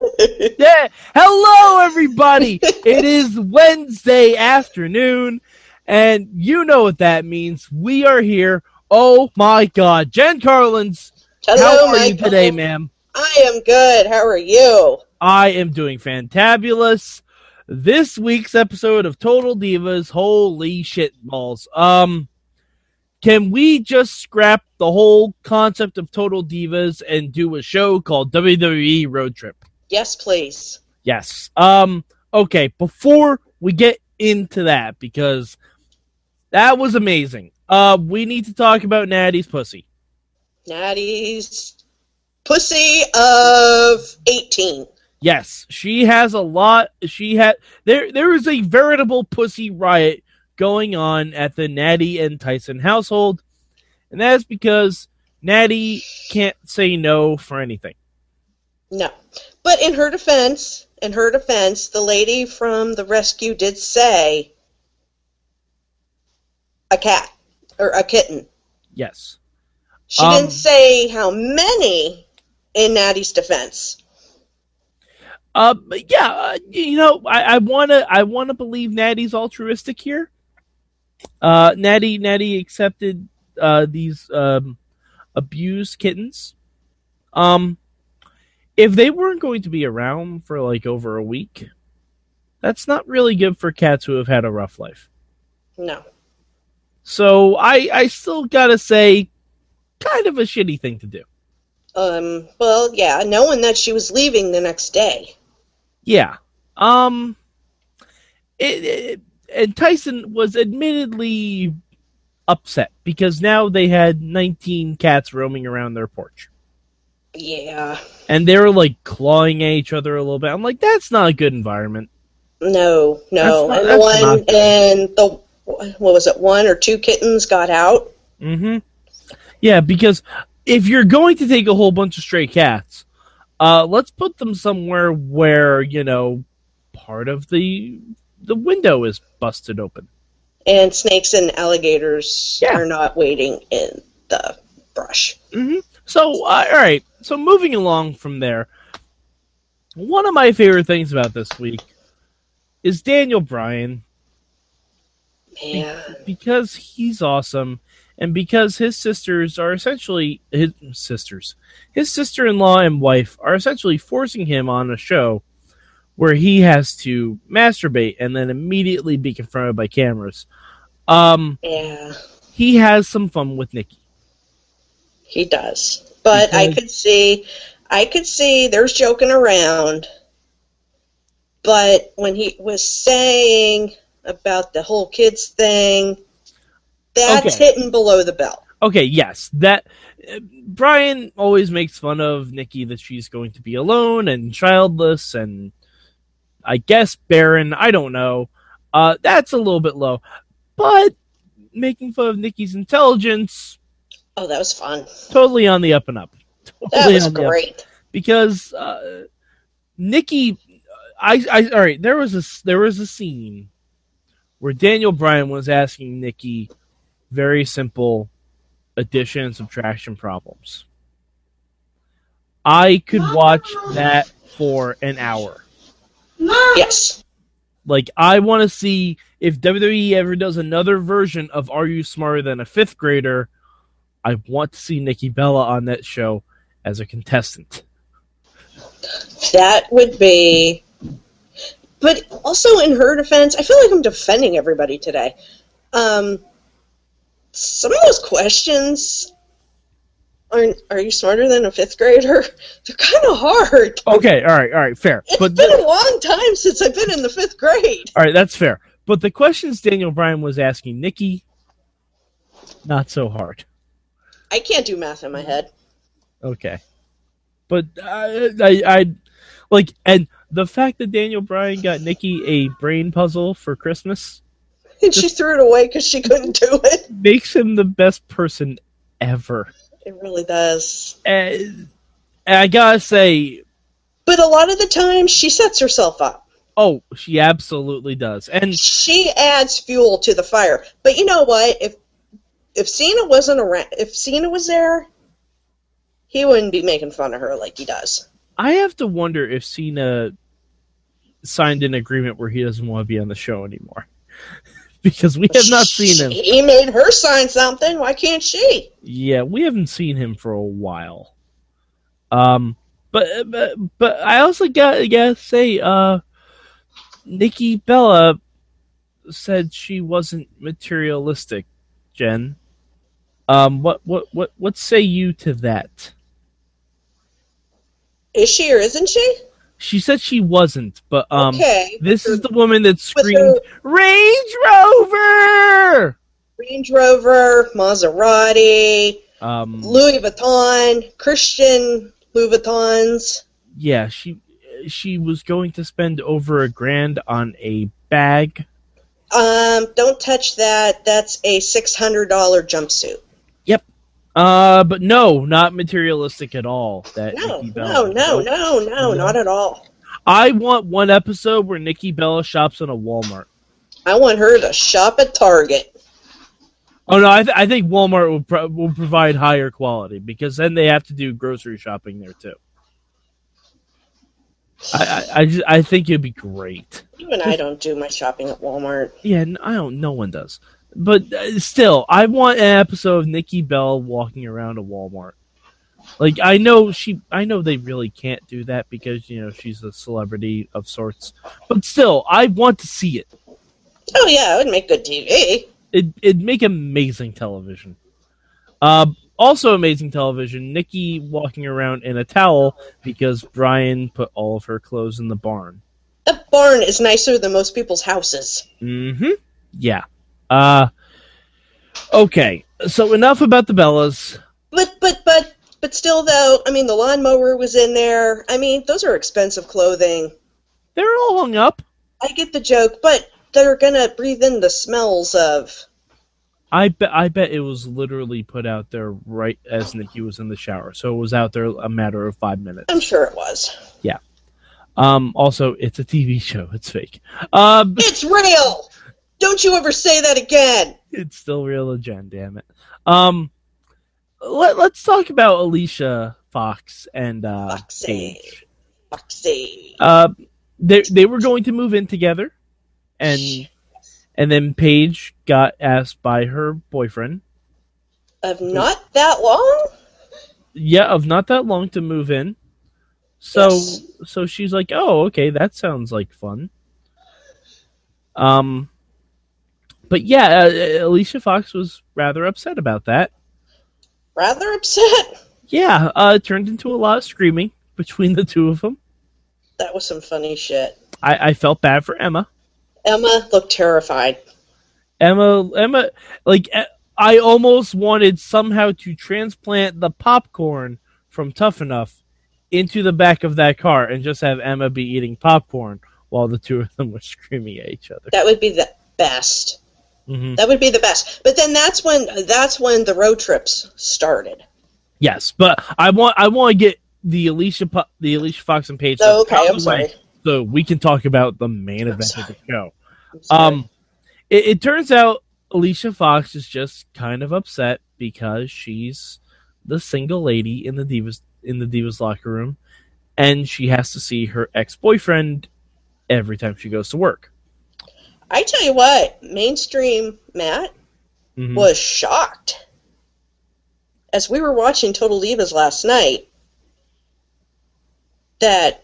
yeah. Hello, everybody. it is Wednesday afternoon, and you know what that means. We are here. Oh my God, Jen Carlins. Hello, how are Michael. you today, ma'am? I am good. How are you? I am doing fantabulous. This week's episode of Total Divas, holy shit balls. Um, can we just scrap the whole concept of Total Divas and do a show called WWE Road Trip? Yes, please. Yes. Um. Okay. Before we get into that, because that was amazing. Uh, we need to talk about Natty's pussy. Natty's pussy of 18. Yes, she has a lot. She had there. There is a veritable pussy riot going on at the Natty and Tyson household, and that's because Natty can't say no for anything. No. But in her defense, in her defense, the lady from the rescue did say a cat or a kitten. Yes. She Um, didn't say how many in Natty's defense. Uh, yeah, uh, you know, I, I wanna, I wanna believe Natty's altruistic here. Uh, Natty, Natty accepted uh these um abused kittens. Um, if they weren't going to be around for like over a week, that's not really good for cats who have had a rough life. No. So I, I still gotta say, kind of a shitty thing to do. Um, well, yeah, knowing that she was leaving the next day. Yeah. Um. It, it, and Tyson was admittedly upset because now they had 19 cats roaming around their porch. Yeah. And they were like clawing at each other a little bit. I'm like, that's not a good environment. No, no. Not- and one and the what was it? One or two kittens got out. Mm-hmm. Yeah, because if you're going to take a whole bunch of stray cats, uh, let's put them somewhere where you know part of the the window is busted open. And snakes and alligators Yeah. are not waiting in the brush. Mm-hmm. So, uh, all right. So, moving along from there, one of my favorite things about this week is Daniel Bryan Man. because he's awesome and because his sisters are essentially his sisters. His sister-in-law and wife are essentially forcing him on a show where he has to masturbate and then immediately be confronted by cameras. Um, Yeah, he has some fun with Nikki. he does. But I could see I could see there's joking around. But when he was saying about the whole kids thing, that's Okay. hitting below the belt. Okay, yes, that uh, Bryan always makes fun of Nikki that she's going to be alone and childless and I guess barren. I don't know. Uh, that's a little bit low, but making fun of Nikki's intelligence Oh, that was fun. totally on the up and up. That was on up. great. because uh, Nikki, I, I, all right. There was a there was a scene where Daniel Bryan was asking Nikki very simple addition and subtraction problems. I could watch that for an hour. Yes. Like I want to see if WWE ever does another version of Are You Smarter Than a Fifth Grader. I want to see Nikki Bella on that show as a contestant. That would be. But also, in her defense, I feel like I'm defending everybody today. Um, some of those questions are are you smarter than a fifth grader? They're kind of hard. Okay, all right, all right, fair. It's but been a long time since I've been in the fifth grade. all right, that's fair. But the questions Daniel Bryan was asking Nikki, not so hard. I can't do math in my head. Okay. but I, I, I like and the fact that Daniel Bryan got Nikki a brain puzzle for Christmas And she threw it away because she couldn't do it. makes him the best person ever. It really does. And, and I gotta say, But a lot of the time, she sets herself up. oh, she absolutely does. And She adds fuel to the fire. But you know what? If if Cena wasn't around, if Cena was there, he wouldn't be making fun of her like he does. I have to wonder if Cena signed an agreement where he doesn't want to be on the show anymore. because we have not seen him. He made her sign something. Why can't she? Yeah, we haven't seen him for a while. Um, but but but I also got gotta say, uh, Nikki Bella said she wasn't materialistic. Jen, um, what what what what say you to that? Is she or isn't she? She said she wasn't, but um, okay. this is the woman that screamed Range Rover. Range Rover, Maserati, Um, Louis Vuitton, Christian Louboutins. yeah, she she was going to spend over a grand on a bag. Um, don't touch that. That's a six hundred dollar jumpsuit. Uh, but no, not materialistic at all. That No, Nikki Bella. no, no, no, no, not at all. I want one episode where Nikki Bella shops in a Walmart. I want her to shop at Target. Oh no, I, th- I think Walmart will pro- will provide higher quality because then they have to do grocery shopping there too. I I, I, just, I think it'd be great. Even I don't do my shopping at Walmart. Yeah, I don't. No one does. But uh, still, I want an episode of Nikki Bell walking around a Walmart. Like I know she, I know they really can't do that because you know she's a celebrity of sorts. But still, I want to see it. Oh yeah, it would make good TV. It it'd make amazing television. Uh, also amazing television. Nikki walking around in a towel because Bryan put all of her clothes in the barn. That barn is nicer than most people's houses. Mm-hmm. Yeah. Uh okay. So enough about the Bellas. But but but but still though, I mean the lawnmower was in there. I mean, those are expensive clothing. They're all hung up. I get the joke, but they're gonna breathe in the smells of I bet I bet it was literally put out there right as Nikki was in the shower. So it was out there a matter of five minutes. I'm sure it was. Yeah. Um also it's a TV show. It's fake. Um It's real! Don't you ever say that again. it's still real Jen, damn it. Um let, let's talk about Alicia Fox and uh Foxy. Paige. Foxy. Uh they they were going to move in together and and then Paige got asked by her boyfriend, Of not that long? yeah, of not that long to move in. So Yes. so she's like, "Oh, okay, that sounds like fun." Um but yeah, uh, Alicia Fox was rather upset about that. Rather upset. Yeah, uh, it turned into a lot of screaming between the two of them. That was some funny shit. I, I felt bad for Emma. Emma looked terrified. Emma, Emma, like I almost wanted somehow to transplant the popcorn from Tough Enough into the back of that car and just have Emma be eating popcorn while the two of them were screaming at each other. That would be the best. Hmm That would be the best. But then that's when that's when the road trips started. Yes, but I want I want to get the Alicia the Alicia Fox and Oh, out okay, I'm way sorry. so we can talk about the main event of the show. Um, it, it turns out Alicia Fox is just kind of upset because she's the single lady in the divas in the divas locker room, and she has to see her ex boyfriend every time she goes to work. I tell you what, mainstream Matt Mhm. was shocked. As we were watching Total Divas last night, that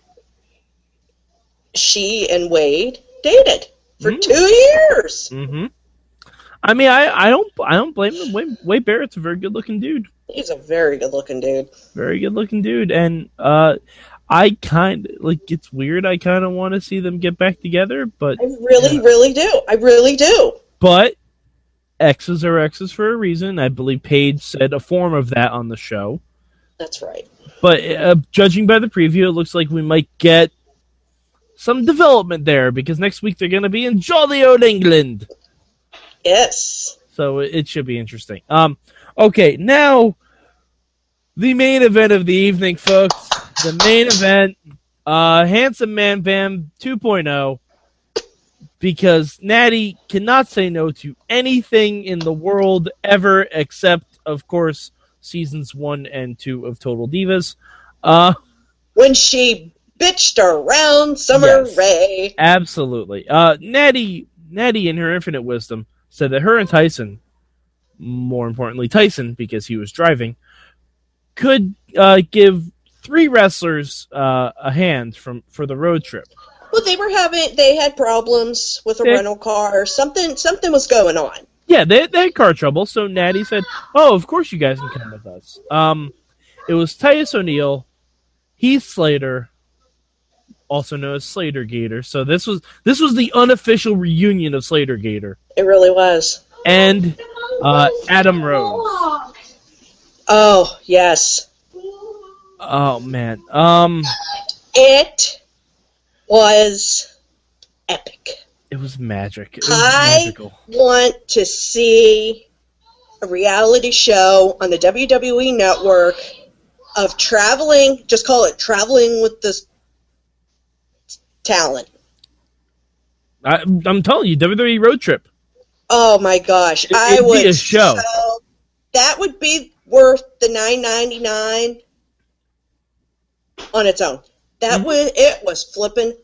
she and Wade dated for Mm. two years. hmm I mean, I, I don't I don't blame him. Wade, Wade Barrett's a very good looking dude. He's a very good looking dude. Very good looking dude, and uh, I kind of like it's weird. I kind of want to see them get back together, but I really, really do. I really do. but X's are X's for a reason. I believe Paige said a form of that on the show. That's right. But uh, judging by the preview, it looks like we might get some development there because next week they're going to be in jolly old England. Yes. So it should be interesting. Um, okay, now the main event of the evening, folks. The main event, uh, Handsome Man Van 2.0, because Natty cannot say no to anything in the world ever, except, of course, seasons one and two of Total Divas. Uh, When she bitched around Summer Yes. Rae. Absolutely. Uh, Natty, Natty, in her infinite wisdom, said that her and Tyson, more importantly Tyson, because he was driving, could uh, give three wrestlers uh, a hand from for the road trip. Well, they were having they had problems with a Yeah. rental car. Or Something something was going on. Yeah, they, they had car trouble, so Natty said, "Oh, of course you guys can come with us." Um, it was Titus O'Neil, Heath Slater, also known as Slater Gator. So this was this was the unofficial reunion of Slater Gator It really was. and uh, Adam Rose. Oh yes, Oh man. Um it was epic. it was magic. It was I magical. want to see a reality show on the WWE network of traveling. Just call it traveling with this talent. I, I'm telling you, WWE road trip. Oh my gosh, It- I a show. so- that would be worth the nine ninety nine on its own. That Mhm. was it was flipping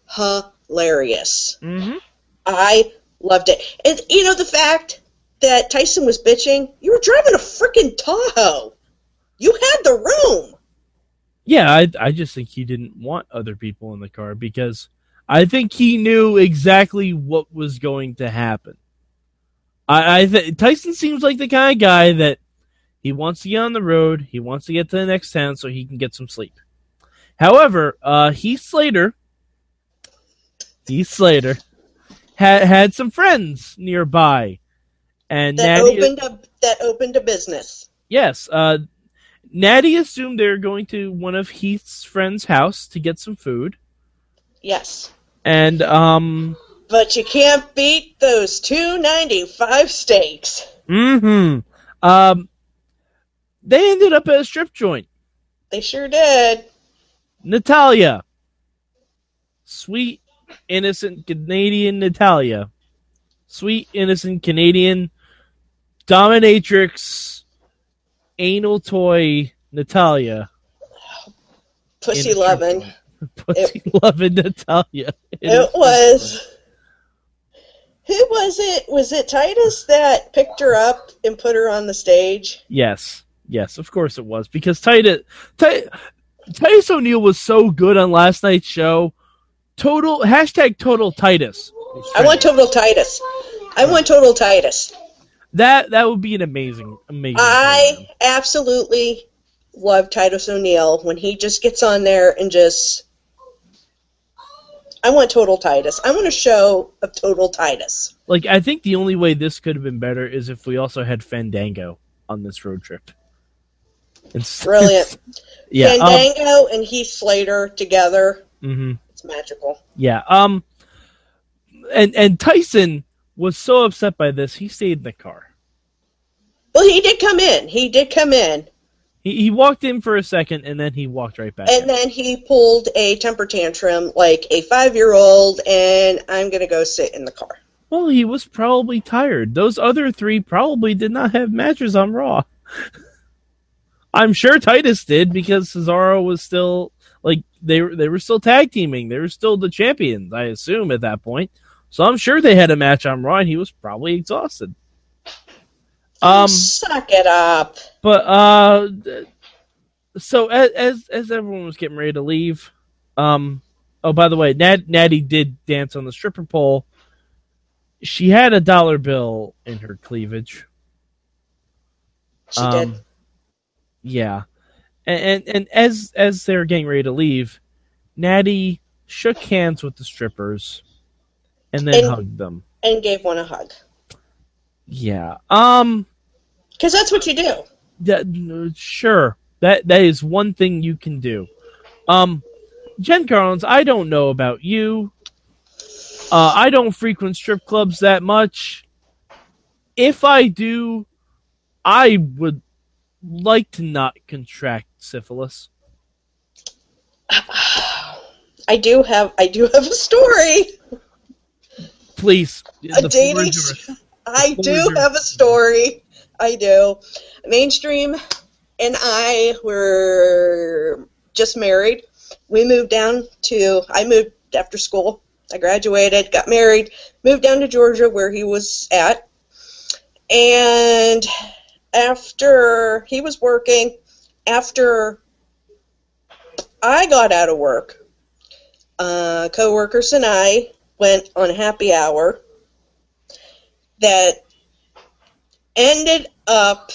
hilarious. Mm-hmm. I loved it. And you know the fact that Tyson was bitching, you were driving a freaking Tahoe. You had the room. Yeah, I I just think he didn't want other people in the car because I think he knew exactly what was going to happen. I, I th- Tyson seems like the kind of guy that he wants to get on the road, he wants to get to the next town so he can get some sleep. However, uh, Heath Slater, Heath Slater, had had some friends nearby, and That Natty, opened a that opened a business. Yes, uh, Natty assumed they were going to one of Heath's friends' house to get some food, Yes. and um, But you can't beat those two ninety five steaks. Mm-hmm. um, they ended up at a strip joint. They sure did. Natalia, sweet, innocent Canadian Natalia, sweet, innocent Canadian dominatrix, anal toy Natalia. Pussy in loving. joint. Pussy loving Natalia. in It was. Who was it? Was it Titus that picked her up and put her on the stage? Yes, yes, of course it was because Titus Ti- Titus O'Neil was so good on last night's show. Total hashtag total Titus. I want total Titus. I want total Titus. that. That would be an amazing, amazing. I program. absolutely love Titus O'Neil when he just gets on there and just. I want total Titus. I want a show of total Titus. like. I think the only way this could have been better is if we also had Fandango on this road trip. It's Brilliant. yeah. um, Fandango and Heath Slater together. mhm. It's magical. Yeah. Um. And and Tyson was so upset by this, he stayed in the car. Well, he did come in. He did come in. He, he walked in for a second and then he walked right back. And out. then he pulled a temper tantrum like a five year old, and I'm going to go sit in the car. Well, he was probably tired. Those other three probably did not have matches on Raw. I'm sure Titus did because Cesaro was still like they were they were still tag teaming. They were still the champions, I assume, at that point. So I'm sure they had a match on Raw and he was probably exhausted. Um Suck it up. but uh so as as, as everyone was getting ready to leave, um oh by the way, Nat, Natty did dance on the stripper pole. She had a dollar bill in her cleavage. She Um, did. Yeah, and, and and as as they were getting ready to leave, Natty shook hands with the strippers, and then And- hugged them. And gave one a hug. Yeah. Um. Because that's what you do. That, sure. That that is one thing you can do. Um, Jen Carlins, I don't know about you. Uh, I don't frequent strip clubs that much. If I do, I would like to not contract syphilis. I do have I do have a story. Please, A dating. I do have a story. I do. Mainstream and I were just married. We moved down to I moved after school. I graduated, got married, moved down to Georgia where he was at. And after he was working, after I got out of work, uh, coworkers and I went on happy hour that ended up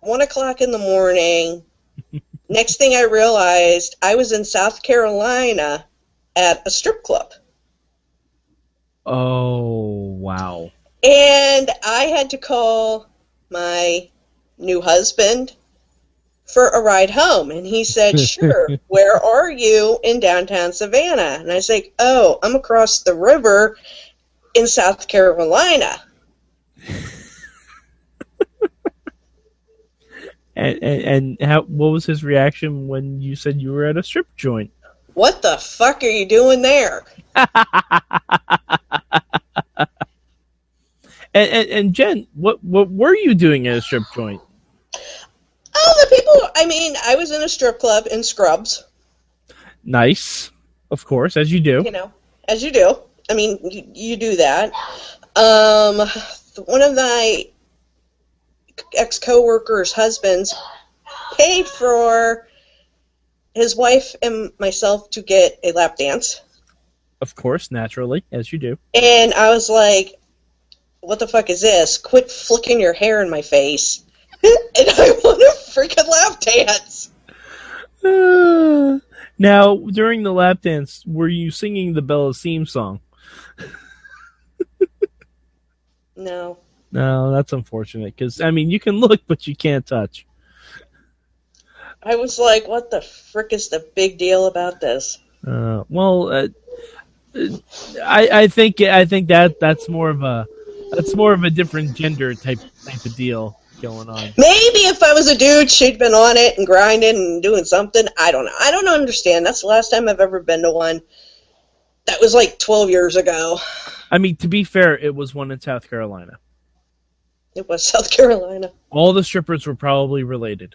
one o'clock in the morning. Next thing I realized, I was in South Carolina at a strip club. Oh wow! And I had to call my new husband for a ride home. And he said, Sure, where are you in downtown Savannah? And I was like, Oh, I'm across the river in South Carolina. And, and and how? What was his reaction when you said you were at a strip joint? What the fuck are you doing there? And, and, and Jen, what what were you doing at a strip joint? Oh, the people, I mean, I was in a strip club in Scrubs, Nice, of course, as you do. you know, as you do. I mean, you, you do that. Um, one of my ex coworkers' husbands paid for his wife and myself to get a lap dance. Of course, naturally, as you do. And I was like, what the fuck is this? Quit flicking your hair in my face. and I want a freaking lap dance. Uh, now, during the lap dance, were you singing the Bella theme song? No. No, that's unfortunate because I mean you can look, but you can't touch. I was like, what the frick is the big deal about this? Uh, well, uh, I I think I think that that's more of a that's more of a different gender type type of deal going on. Maybe if I was a dude, she'd been on it and grinding and doing something. I don't know. I don't understand. That's the last time I've ever been to one. That was like 12 years ago. I mean, to be fair, it was one in South Carolina. It was South Carolina. All the strippers were probably related.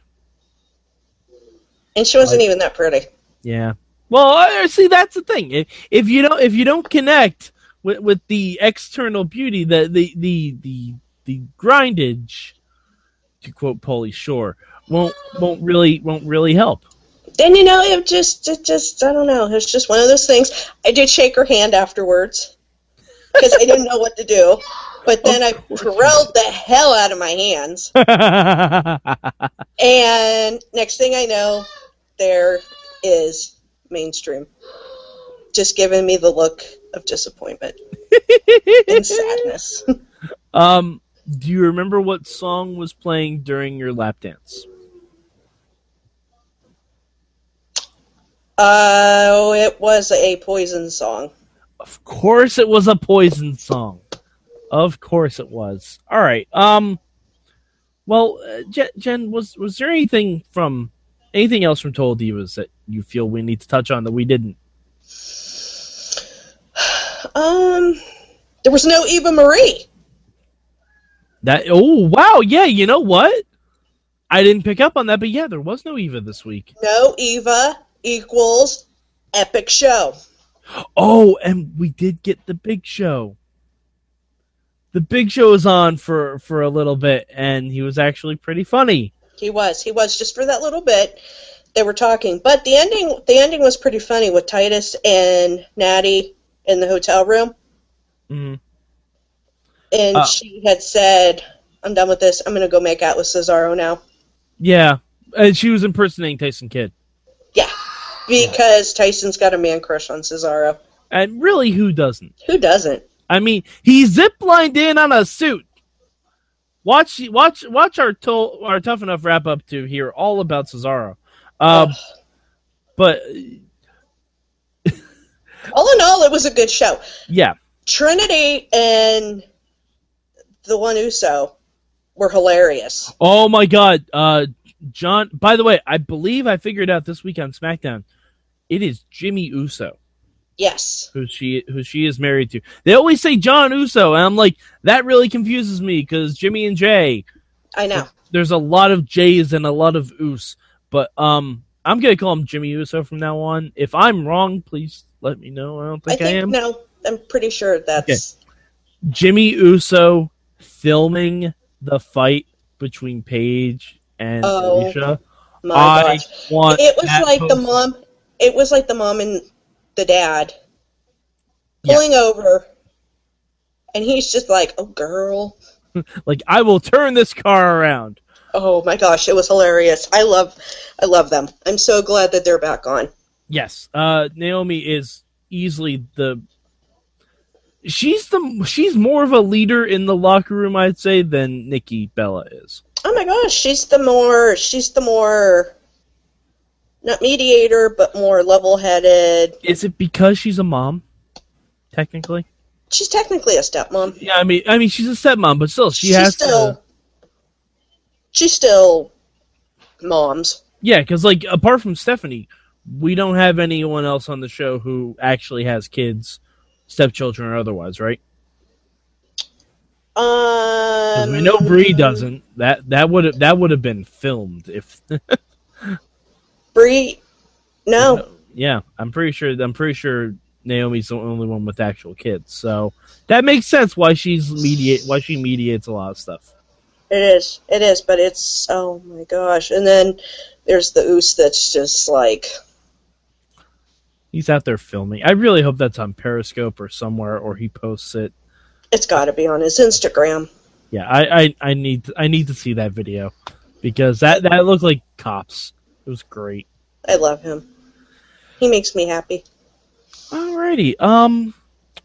And she wasn't even that pretty. Yeah. Well, see, that's the thing. If, if you don't, if you don't connect with, with the external beauty, the the the the the grindage, to quote Pauly Shore, won't won't really won't really help. And you know, it just, it just, I don't know. It's just one of those things. I did shake her hand afterwards because I didn't know what to do. But then I drilled the hell out of my hands. And next thing I know, there is mainstream. Just giving me the look of disappointment and sadness. um, do you remember what song was playing during your lap dance? Oh, it was a poison song. Of course, it was a Poison song. Of course, it was. All right. Um. Well, uh, Jen, Jen, was was there anything from anything else from Total Divas that you feel we need to touch on that we didn't? Um, there was no Eva Marie. That oh wow yeah you know what I didn't pick up on that but yeah there was no Eva this week. No Eva equals epic show. Oh, and we did get the Big Show. The Big Show was on for for a little bit, and he was actually pretty funny. He was. He was just for that little bit. They were talking, but the ending. The ending was pretty funny with Titus and Natty in the hotel room, Mhm. and Uh. she had said, "I'm done with this. I'm going to go make out with Cesaro now." Yeah, and she was impersonating Tyson Kidd. Yeah, because Tyson's got a man crush on Cesaro. And really, who doesn't? Who doesn't? I mean, he ziplined in on a suit. watch watch watch our to- our tough enough wrap up to hear all about Cesaro. Ugh. but All in all, it was a good show. yeah, Trinity and the one Uso were hilarious. Oh my god, uh John by the way, I believe I figured out this week on SmackDown. It is Jimmy Uso Yes. who she who she is married to. They always say John Uso and I'm like that really confuses me cuz Jimmy and Jay, I know. there's a lot of J's and a lot of Us, but um I'm going to call him Jimmy Uso from now on. If I'm wrong, please let me know. I don't I think I, think am. no. I'm pretty sure that's Jimmy Uso filming the fight between Paige and Oh, Alicia. my I gosh. want It was like the mom. It was like the mom and the dad Yeah. pulling over, and he's just like, "Oh, girl." Like I will turn this car around. Oh my gosh, it was hilarious. I love, I love them. I'm so glad that they're back on. Yes, uh, Naomi is easily the. She's the she's more of a leader in the locker room, I'd say, than Nikki Bella is. Oh my gosh, she's the more, she's the more, not mediator, but more level-headed. Is it because she's a mom? Technically, She's technically a stepmom. yeah. I mean, I mean, she's a stepmom, but still, she she's has still, to. she's still moms. Yeah, because like apart from Stephanie, we don't have anyone else on the show who actually has kids, stepchildren or otherwise, right? Um, we know Bree doesn't. That that would have that would have been filmed if. Bree, no, yeah, I'm pretty sure. I'm pretty sure Naomi's the only one with actual kids, so that makes sense why she's mediate why she mediates a lot of stuff. it is, it is, but it's oh my gosh, and then there's the oos that's just like, He's out there filming. I really hope that's on Periscope or somewhere, or he posts it. it's got to be on his Instagram. Yeah, I, I, I need I need to see that video because that that looked like cops. It was great. I love him. He makes me happy. Alrighty. Um.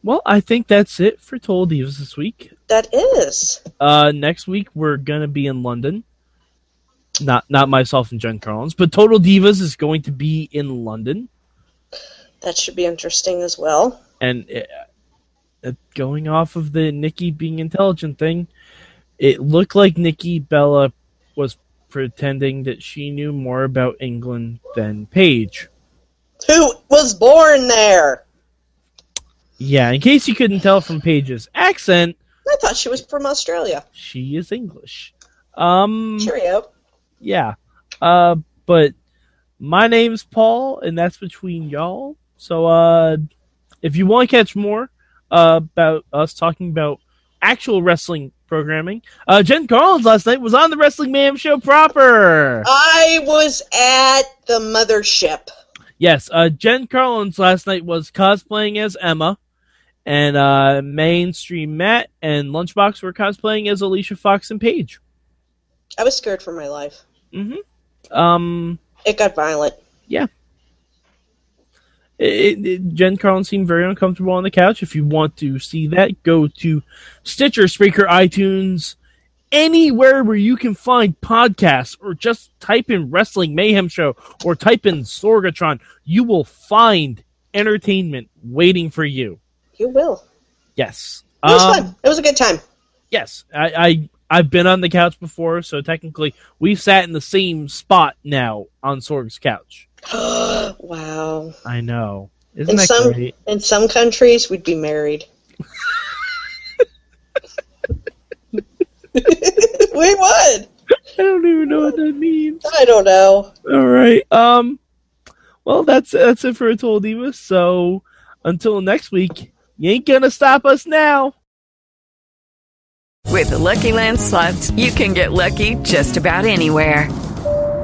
Well, I think that's it for Total Divas this week. That is. Uh, next week we're gonna be in London. Not not myself and Jen Carlins, but Total Divas is going to be in London, That should be interesting as well. and uh, uh, going off of the Nikki being intelligent thing, it looked like Nikki Bella was pretending that she knew more about England than Paige. Who was born there? Yeah, in case you couldn't tell from Paige's accent, I thought she was from Australia. she is English. Um, Cheerio. yeah. Uh, but my name's Paul, and that's between y'all. So, uh, if you want to catch more uh, about us talking about actual wrestling programming, uh, Jen Carlins last night was on the Wrestling Mayhem show proper. I was at the mothership. Yes, uh, Jen Carlins last night was cosplaying as Emma, and uh, Mainstream Matt and Lunchbox were cosplaying as Alicia Fox and Paige. I was scared for my life. Mm-hmm. Um, It got violent. It, it, Jen Carlins seemed very uncomfortable on the couch. If you want to see that, go to Stitcher, Spreaker, iTunes, anywhere where you can find podcasts, or just type in Wrestling Mayhem Show or type in Sorgatron. You will find entertainment waiting for you. You will. Yes. It was Um, fun. It was a good time. Yes, I, I I've been on the couch before, so technically we've sat in the same spot now on Sorg's couch. wow. I know, isn't In that some great? in some countries, we'd be married. we would. I don't even know what that means. I don't know. All right, um, well that's that's it for a Total Divas. So until next week, you ain't gonna stop us now. With the Lucky Land slots, you can get lucky just about anywhere.